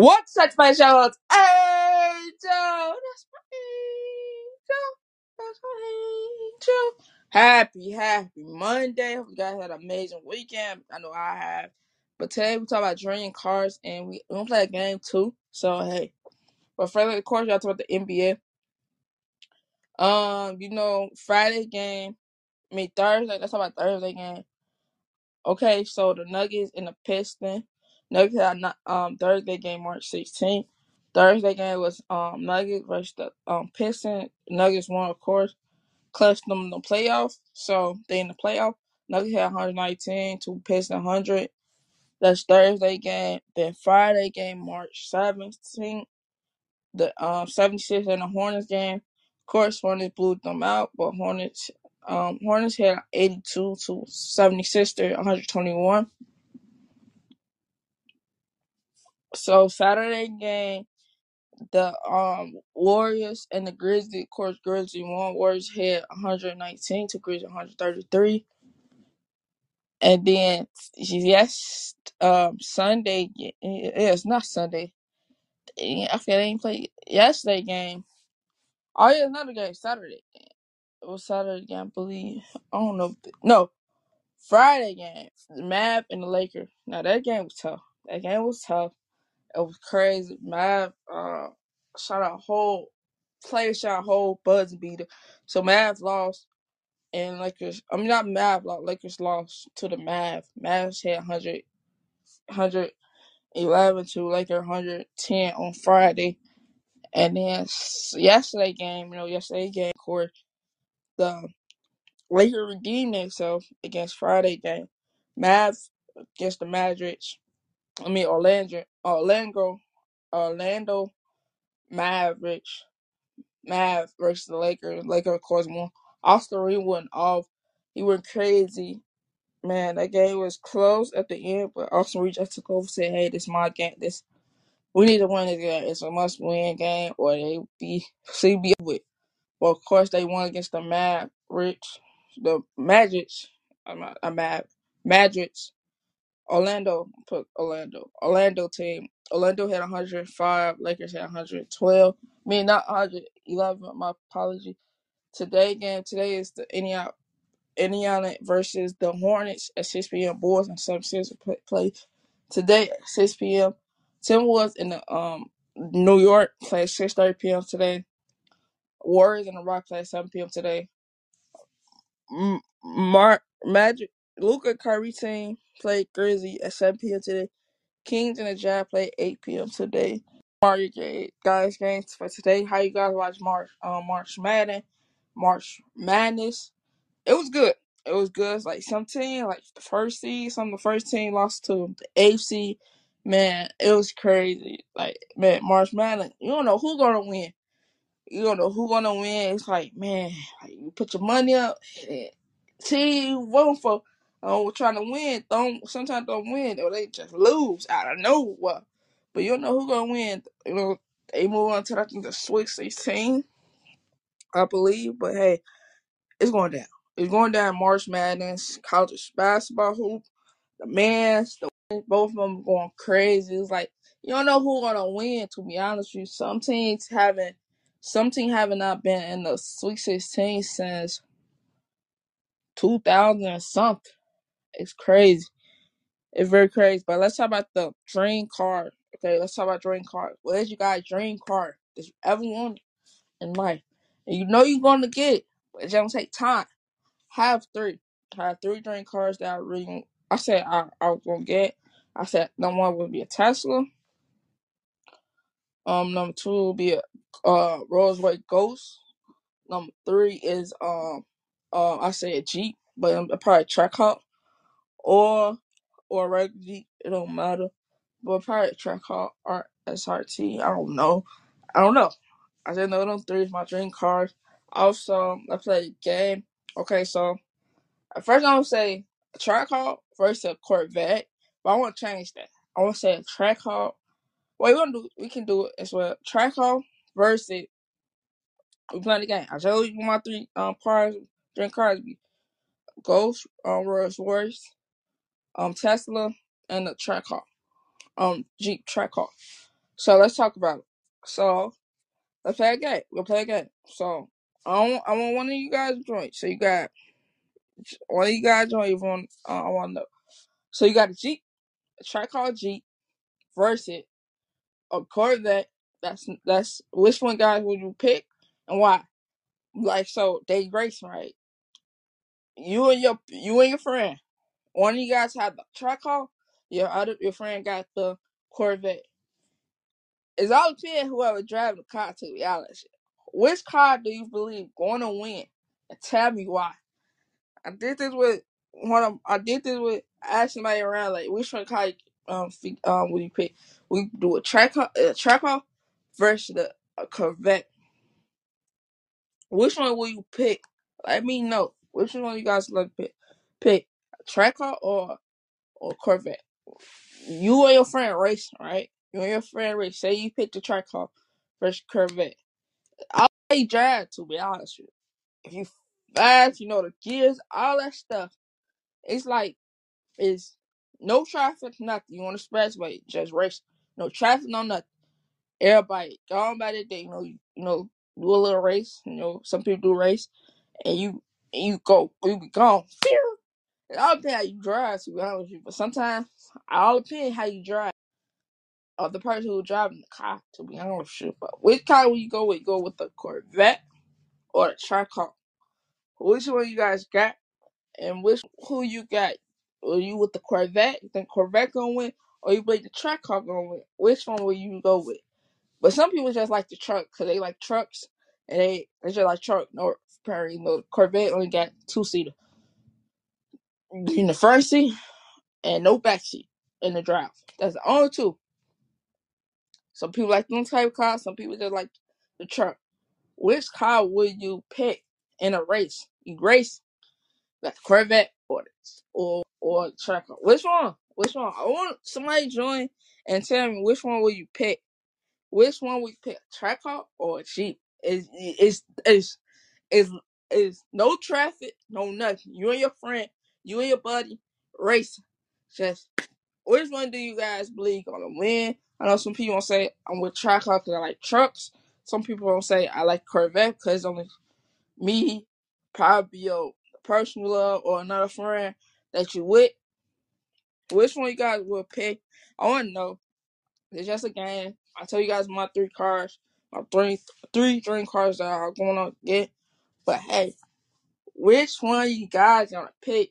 What's up, my shout Angel? That's my angel. That's my angel. Happy, happy Monday. Hope you guys had an amazing weekend. I know I have. But today we talk about dream cars and we, gonna play a game too. So hey. But first of course y'all talk about the NBA. Um, you know, Friday game. I mean Thursday, let's talk about Thursday game. Okay, so the Nuggets and the Pistons. Nuggets had um Thursday game March 16th. Thursday game was um Nuggets versus the um Pistons. Nuggets won, of course, clutched them in the playoff. So they in the playoff. Nuggets had 119 to Pistons 100. That's Thursday game. Then Friday game March 17th. The um 76 and the Hornets game. Of course, Hornets blew them out, but Hornets um Hornets had 82 to 76 to 121. So Saturday game, the um Warriors and the Grizzlies, of course, Grizzlies won. Warriors had 119 to Grizzlies 133. And then yes, um Sunday, yeah, it's not Sunday. I feel they didn't play yesterday game. Oh yeah, another game Saturday. It was Saturday game, I believe. I don't know. No, Friday game. The Mavs and the Lakers. Now that game was tough. That game was tough. It was crazy. Mav uh, shot a whole player shot a whole buzzer beater. So Mav lost and Lakers I mean not Mav lost, Lakers lost to the Mav. Mavs had 100, 111 to Lakers 110 on Friday. And then yesterday game, you know, yesterday game, of course, the Lakers redeemed themselves against Friday game. Mav against the Madrid. I mean Orlando, Orlando, Orlando Mavericks, Mav versus the Lakers. Lakers, of course, won. Oscar Reed went off. He went crazy. Man, that game was close at the end, but Austin Reaves just took over and said, Hey, this is my game. This we need to win this game. It's a must win game or they be CB with. Well of course they won against the Mavericks. The Magics. I'm not Magics. Orlando put Orlando. Orlando team. Orlando had 105. Lakers had 112. I mean, not 111. My apology. Today game. Today is the Indiana, versus the Hornets at 6 p.m. Bulls and 7 6 play today at 6 p.m. Timberwolves in the um New York play at 6:30 p.m. today. Warriors and the Rock play at 7 p.m. today. M- Magic Luca Curry team played Grizzly at 7 p.m. today. Kings and the Jazz play 8 p.m. today. Mario Gay guys games for today. How you guys watch March um March Madden, March Madness? It was good. It was good. It's like some team, like the first seed, some of the first team lost to the AFC. Man, it was crazy. Like man, March Madden, you don't know who's gonna win. You don't know who's gonna win. It's like man, like, you put your money up. And see for. Oh, trying to win. Don't sometimes don't win or they just lose out of nowhere. But you don't know who's gonna win. You know they move on to I think the Sweet Sixteen, I believe. But hey, it's going down. It's going down. March Madness, college basketball hoop, the men's, the both of them going crazy. It's like you don't know who's gonna win. To be honest with you, some teams haven't, some teams haven't not been in the Sweet Sixteen since two thousand and something. It's crazy. It's very crazy. But let's talk about the dream car. Okay, let's talk about dream card. What is you guys' dream car that you ever wanted in life? And you know you're gonna get but it's gonna take time. Have three. Have three dream cars that I really I said I, I was gonna get. I said number one would be a Tesla. Um number two be a uh Rolls Royce Ghost. Number three is um uh I say a Jeep, but um, probably a Trackhawk or or regular. It don't matter. But probably track Trackhawk or SRT. I don't know. I don't know. I just know them three is my dream cars. Also, I play game. Okay, so at first I'm gonna say track Trackhawk versus Corvette, but I want to change that. I want to say a Trackhawk. Wait, we gonna do. We can do it as well. Trackhawk versus we playing the game. I told you my three um cars, dream cars be Ghost, um, Rolls Royce, um, Tesla, and the Trackhawk, um, Jeep Trackhawk. So let's talk about it. So let's play a game. We'll play a game. So I want I want one of you guys to join. So you got one of you guys join. One, uh, I want to know. So you got a Jeep, a Trackhawk Jeep versus a Corvette. That's that's which one guys would you pick and why? Like so they racing right. You and your you and your friend. One of you guys have the Trackhawk. Your other your friend got the Corvette. It's all depends whoever driving the car to be honest. Which car do you believe going to win? And tell me why. I did this with one of I did this with asking somebody around like which one car um um would you pick? We do a track a Trackhawk versus the a Corvette. Which one will you pick? Let me know. Which one you guys like pick? Pick track or or Corvette. You and your friend race, right? You and your friend race. Say you pick the track car versus Corvette. I'll you drive to be honest with you. If you fast, you know the gears, all that stuff. It's like it's no traffic, nothing. You on the expressway, just race. No traffic, no nothing. Everybody going by the day, you know, you, you know, do a little race. You know, some people do race, and you and you go, you be gone. Phew. It all depends how you drive, to be honest with you. But sometimes, it all depends how you drive. Or the person who driving the car, to be honest with you. But which car will you go with? Go with the Corvette or the Trackhawk? Which one you guys got? And which who you got? Are you with the Corvette? You think Corvette gonna win, or you believe the Trackhawk gonna win? Which one will you go with? But some people just like the truck because they like trucks, and they they just like truck. No, apparently, no Corvette only got two seater in the front seat and no back seat in the drive. That's the only two. Some people like them type of cars. Some people just like the truck. Which car would you pick in a race? You race like the Corvette or or or Tracker. Which one? Which one? I want somebody join and tell me which one will you pick. Which one will you pick? Tracker or a Jeep? Is is is is is no traffic, no nothing. You and your friend, you and your buddy racing. Just which one do you guys believe gonna win? I know some people gonna say I'm with Tracker because I like trucks. Some people gonna say I like Corvette because only me, probably your personal love or another friend that you with. Which one you guys will pick? I want to know. It's just a game. I tell you guys my three cars, my three three dream cars that I'm gonna get. But hey, which one you guys gonna pick?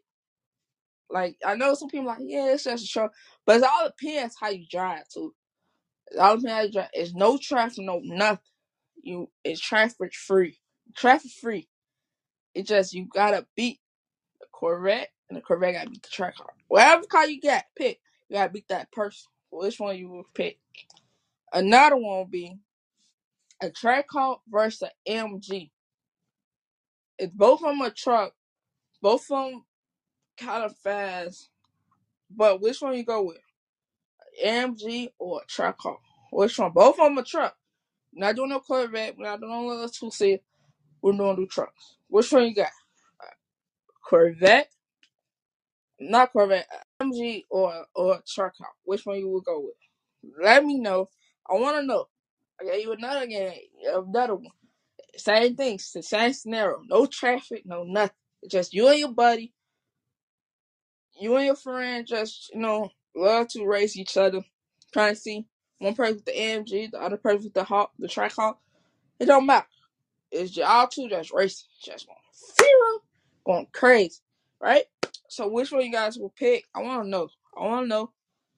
Like I know some people like, yeah, it's just a truck, but it all depends how you drive too. It all depends how you drive. It's no traffic, no nothing. You it's traffic free. Traffic free. It just you gotta beat the Corvette and the Corvette gotta beat the track car. Whatever car you got, pick. You gotta beat that person. Which one you will pick? Another one will be a track car versus an MG. It's both of them a truck, both of them kind of fast, but which one you go with? AMG or a track car? Which one? Both of them a truck. Not doing no Corvette. We're not doing no little two seat. We're doing the trucks. Which one you got? Corvette? Not Corvette. AMG or or truck car? Which one you would go with? Let me know. I want to know. I gave you another game, another one. Same thing, same scenario. No traffic, no nothing. Just you and your buddy, you and your friend just, you know, love to race each other. Trying to see one person with the AMG, the other person with the hawk, the track hawk. It don't matter. It's y'all two just racing. Just going, phew, going crazy. Right? So which one you guys will pick? I wanna know. I wanna know.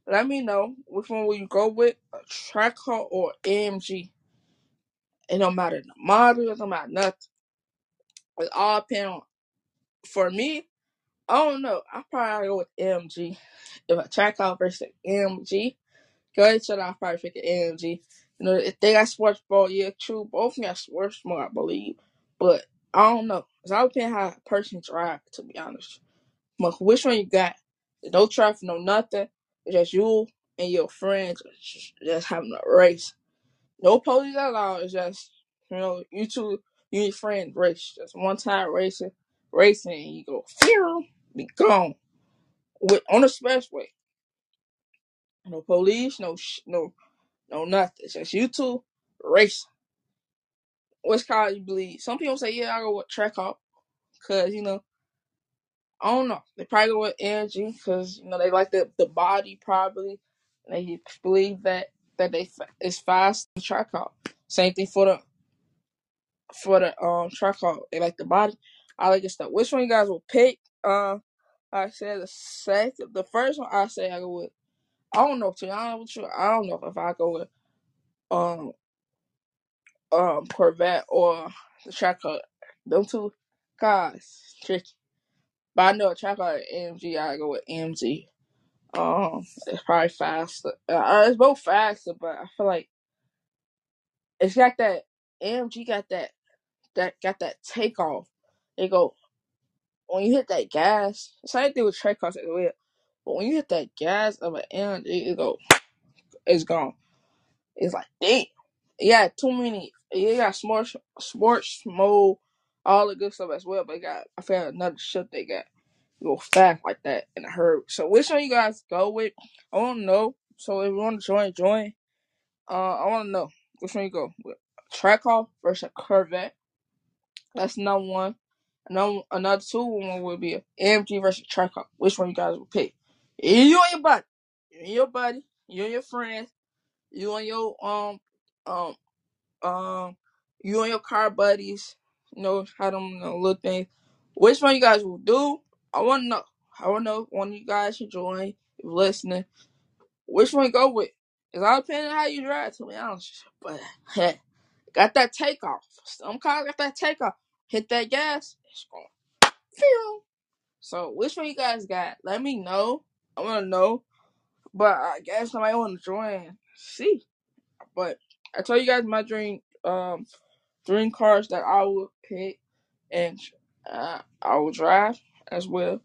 Let me know which one will you go with, a track hawk or AMG. It don't matter the model, it don't matter nothing. It all depend on for me, I don't know. I probably go with MG. If I track out versus MG, Go ahead, shut off probably pick an AMG. You know, if they got sports ball, yeah, true. Both of them got sports ball, I believe. But I don't know. It's all depends how a person drive, to be honest. But which one you got? No traffic, no nothing. It's just you and your friends just, having a race. No police at all. It's just, you know, you two, you and your friend race. Just one time racing, racing, and you go, phew, be gone. With, on the expressway. No police, no, sh- no, no nothing. It's just you two racing. Which car you believe? Some people say, yeah, I go with Trackhawk. Cause, you know, I don't know. They probably go with energy because, you know, they like the, the body probably. They believe that, that they fa- fast in Trackhawk. Same thing for the for the um Trackhawk. They like the body. I like the stuff. Which one you guys will pick? Uh, I said the second, the first one. I say I go with. I don't know. To be honest with you, I don't know if I go with um um Corvette or the track car. Them two cars tricky. But I know a track car AMG. I go with AMG. Um, it's probably faster. Uh, it's both faster, but I feel like it's got that AMG got that that got that takeoff. It go when you hit that gas. Same thing with track cars as well. But when you hit that gas of an AMG, it go it's gone. It's like damn. Yeah, too many. You got sports sports mode, all the good stuff as well. But got I found another shit they got. go fast like that in a hurry. So which one you guys go with? I want to know. So if you want to join, join. Uh, I want to know which one you go with. Trackhawk versus a Corvette. That's number one. Another another two one would be AMG versus Trackhawk. Which one you guys will pick? You and your buddy. You and your buddy. You and your friends. You and your um um um you and your car buddies. You know how them you know, little things. Which one you guys will do? I want to know. I want to know if one of you guys should join. If listening, which one go with? It's all depending on how you drive, to be honest. But got that takeoff. Some cars got that takeoff. Hit that gas. Phew. So which one you guys got? Let me know. I want to know. But I guess somebody want to join. See. But I told you guys my dream um dream cars that I would pick and uh, I will drive as well.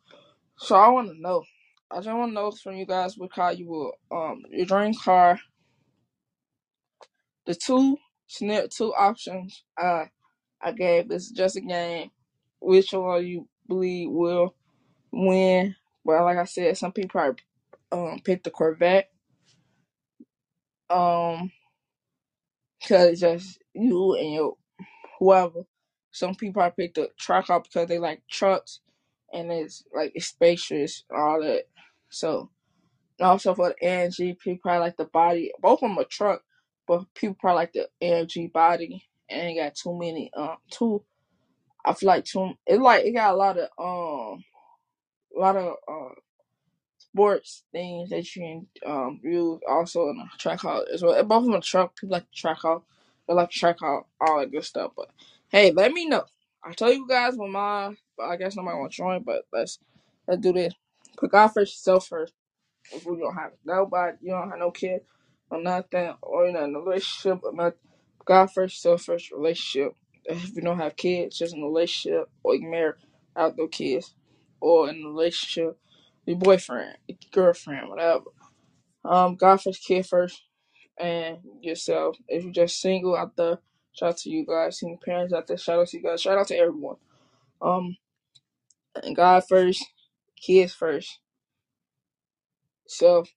So I want to know. I just want to know from you guys what car you will um your dream car. The two scenario two options uh I gave. This is just a game. Which one you believe will win? Well, like I said, some people probably um pick the Corvette. Um, cause it's just you and your whoever. Some people probably pick the truck up because they like trucks and it's like it's spacious all that. So and also for the AMG, people probably like the body. Both of them a truck, but people probably like the AMG body and it got too many um too. I feel like too. It like it got a lot of um a lot of uh sports things that you can um use also in a Trackhawk as well. Both of them a truck. People like the Trackhawk. They like to Trackhawk, all that good stuff. But hey, let me know. I tell you guys when my. But I guess nobody want to join. But let's let's do this. Put God first, yourself first. If we don't have nobody, you don't have no kid or nothing, or you're not in a relationship or nothing. God first, yourself first, relationship. If you don't have kids, just in a relationship, or you married, out no kids, or in a relationship, your boyfriend, your girlfriend, whatever. Um, God first, kid first, and yourself. If you're just single out there, shout out to you guys. Single parents out there, shout out to you guys. Shout out to everyone. Um, and God first, kids first. self,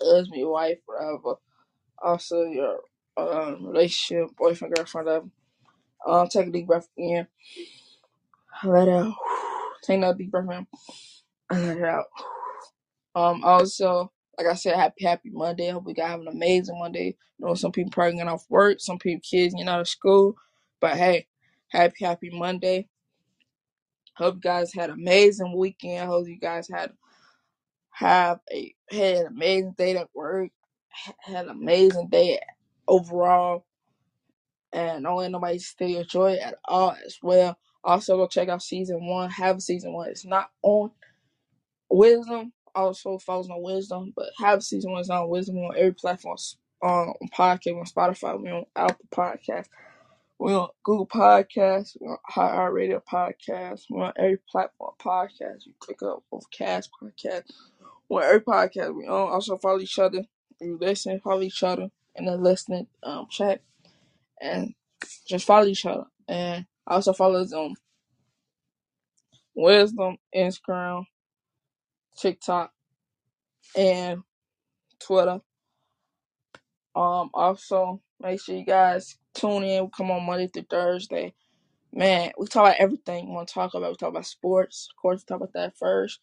husband, wife, whatever. Also, your um, relationship, boyfriend, girlfriend, whatever. Um, take a deep breath in, let out. Take another deep breath in, and let it out. Um, also, like I said, happy, happy Monday. Hope you guys have an amazing Monday. You know, some people probably getting off work, some people kids getting out of school, but hey, happy, happy Monday. Hope you guys had an amazing weekend. Hope you guys had have a had an amazing day at work, had an amazing day overall, and don't let nobody steal your joy at all as well. Also, go check out season one. Have season one. It's not on Wisdom also follows on Wisdom, but half season one is on Wisdom on every platform. Um, on podcast on Spotify, we on Apple Podcast, we on Google Podcasts, we on Radio Podcast, we on every platform podcast. You click up on Cast Podcast, on every podcast we on. Also follow each other. You listen, follow each other in the listening um chat, and just follow each other. And I also follow on Wisdom, Instagram, TikTok, and Twitter. Um, also make sure you guys tune in. We come on Monday through Thursday. Man, we talk about everything we want to talk about. We talk about sports. Of course, we talk about that first.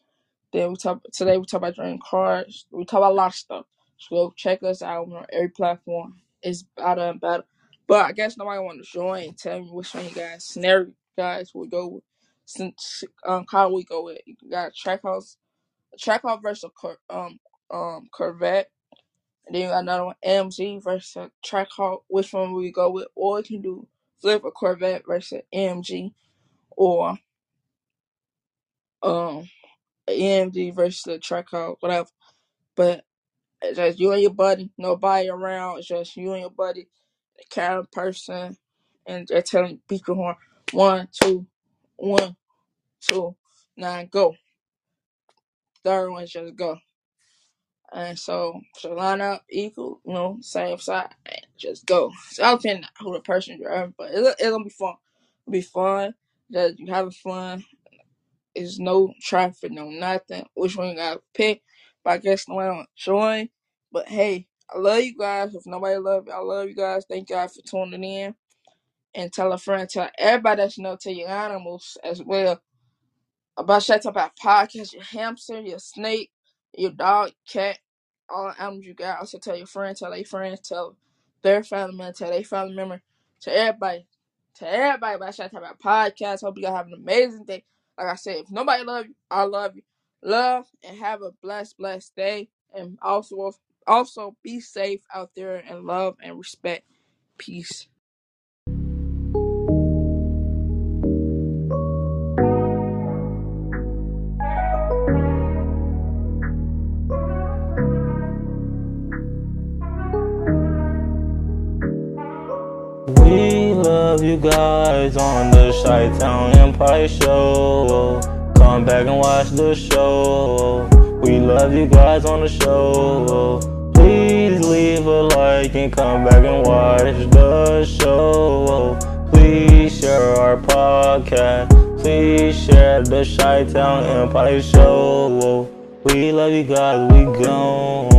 Then we talk today. We talk about drawing cards. We talk about a lot of stuff. So check us out on every platform. It's better and better. But I guess nobody want to join. Tell me which one you guys scenario guys we go with. Since um, how we go with? You got Trackhawk, Trackhawk versus um um Corvette. And then you got another one, AMG versus Trackhawk. Which one we go with? Or you can do flip a Corvette versus MG, or um AMG versus the Trackhawk, whatever. But it's just you and your buddy, nobody around. It's just you and your buddy, the kind of person, and they're telling beat your horn. One, two, one, two, nine, go. Third one just go. And so, so line up equal, you know, same side, and just go. So I don't care who the person driving, but it's, it's gonna be fun. It'll be fun. That you having fun. There's no traffic, no nothing. Which one you gotta pick? But I guess no one will join. But hey, I love you guys. If nobody love you, I love you guys. Thank God for tuning in. And tell a friend, tell everybody that you know, tell your animals as well. About talk about podcast, your hamster, your snake, your dog, cat, all the animals you got. Also tell your friends, tell their friends, tell their family member, tell their family member, to everybody. To everybody about talk about podcast. Hope you guys have an amazing day. Like I said, if nobody love you, I love you. Love and have a blessed, blessed day. And also also be safe out there and love and respect. Peace. We love you guys on the Chi Town Empire Show. Come back and watch the show. We love you guys on the show. Please leave a like and come back and watch the show. Please share our podcast. Please share the Chi Town Empire Show. We love you guys. We gone.